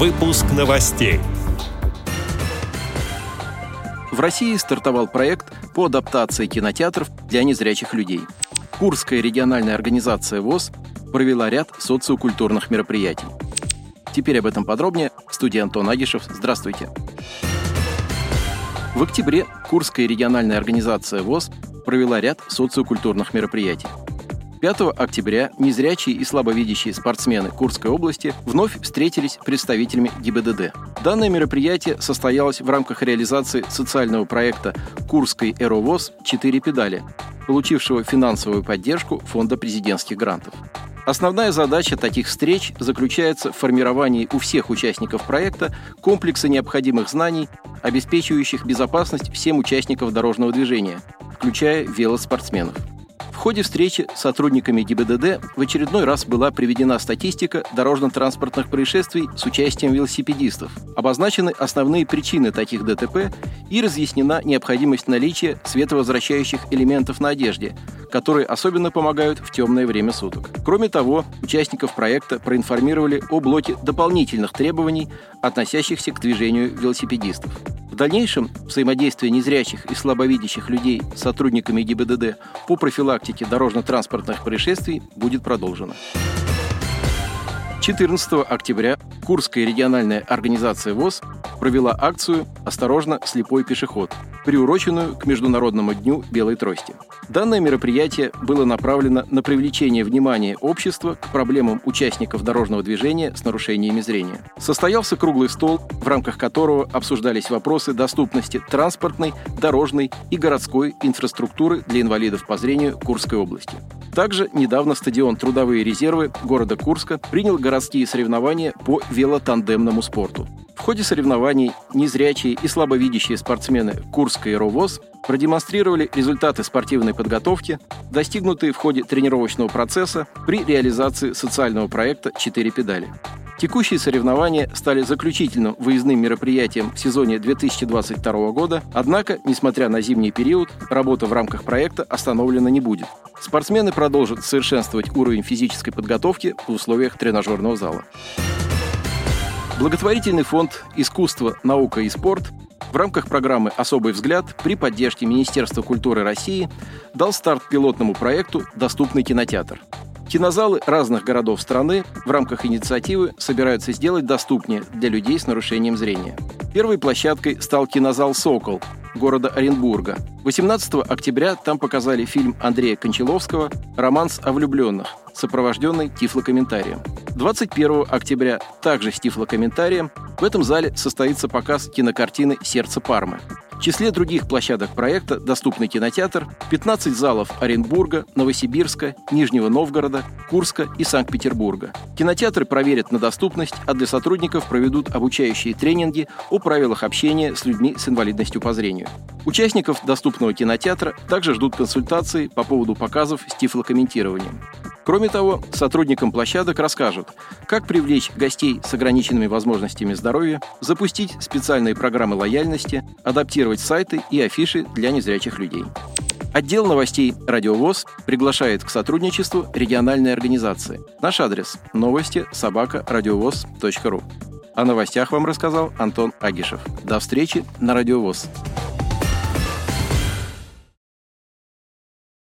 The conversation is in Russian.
Выпуск новостей. В России стартовал проект по адаптации кинотеатров для незрячих людей. Курская региональная организация ВОЗ провела ряд социокультурных мероприятий. Теперь об этом подробнее. В студии Антон Агишев. Здравствуйте. В октябре Курская региональная организация ВОЗ провела ряд социокультурных мероприятий. 5 октября незрячие и слабовидящие спортсмены Курской области вновь встретились с представителями ГИБДД. Данное мероприятие состоялось в рамках реализации социального проекта «Курской Эровоз. Четыре педали», получившего финансовую поддержку Фонда президентских грантов. Основная задача таких встреч заключается в формировании у всех участников проекта комплекса необходимых знаний, обеспечивающих безопасность всем участникам дорожного движения, включая велоспортсменов ходе встречи с сотрудниками ГИБДД в очередной раз была приведена статистика дорожно-транспортных происшествий с участием велосипедистов. Обозначены основные причины таких ДТП и разъяснена необходимость наличия световозвращающих элементов на одежде, которые особенно помогают в темное время суток. Кроме того, участников проекта проинформировали о блоке дополнительных требований, относящихся к движению велосипедистов дальнейшем взаимодействие незрячих и слабовидящих людей с сотрудниками ГИБДД по профилактике дорожно-транспортных происшествий будет продолжено. 14 октября Курская региональная организация ВОЗ провела акцию «Осторожно, слепой пешеход», приуроченную к Международному дню белой трости. Данное мероприятие было направлено на привлечение внимания общества к проблемам участников дорожного движения с нарушениями зрения. Состоялся круглый стол, в рамках которого обсуждались вопросы доступности транспортной, дорожной и городской инфраструктуры для инвалидов по зрению Курской области. Также недавно стадион «Трудовые резервы» города Курска принял городские соревнования по велотандемному спорту. В ходе соревнований незрячие и слабовидящие спортсмены Курской РОВОЗ продемонстрировали результаты спортивной подготовки, достигнутые в ходе тренировочного процесса при реализации социального проекта «Четыре педали». Текущие соревнования стали заключительным выездным мероприятием в сезоне 2022 года, однако, несмотря на зимний период, работа в рамках проекта остановлена не будет. Спортсмены продолжат совершенствовать уровень физической подготовки в условиях тренажерного зала. Благотворительный фонд «Искусство, наука и спорт» в рамках программы «Особый взгляд» при поддержке Министерства культуры России дал старт пилотному проекту «Доступный кинотеатр». Кинозалы разных городов страны в рамках инициативы собираются сделать доступнее для людей с нарушением зрения. Первой площадкой стал кинозал «Сокол» города Оренбурга. 18 октября там показали фильм Андрея Кончаловского «Романс о влюбленных», сопровожденный тифлокомментарием. 21 октября также с тифлокомментарием в этом зале состоится показ кинокартины «Сердце Пармы». В числе других площадок проекта доступный кинотеатр, 15 залов Оренбурга, Новосибирска, Нижнего Новгорода, Курска и Санкт-Петербурга. Кинотеатры проверят на доступность, а для сотрудников проведут обучающие тренинги о правилах общения с людьми с инвалидностью по зрению. Участников доступного кинотеатра также ждут консультации по поводу показов с тифлокомментированием. Кроме того, сотрудникам площадок расскажут, как привлечь гостей с ограниченными возможностями здоровья, запустить специальные программы лояльности, адаптировать сайты и афиши для незрячих людей. Отдел новостей «Радиовоз» приглашает к сотрудничеству региональной организации. Наш адрес – новости собака радиовоз.ру. О новостях вам рассказал Антон Агишев. До встречи на «Радиовоз».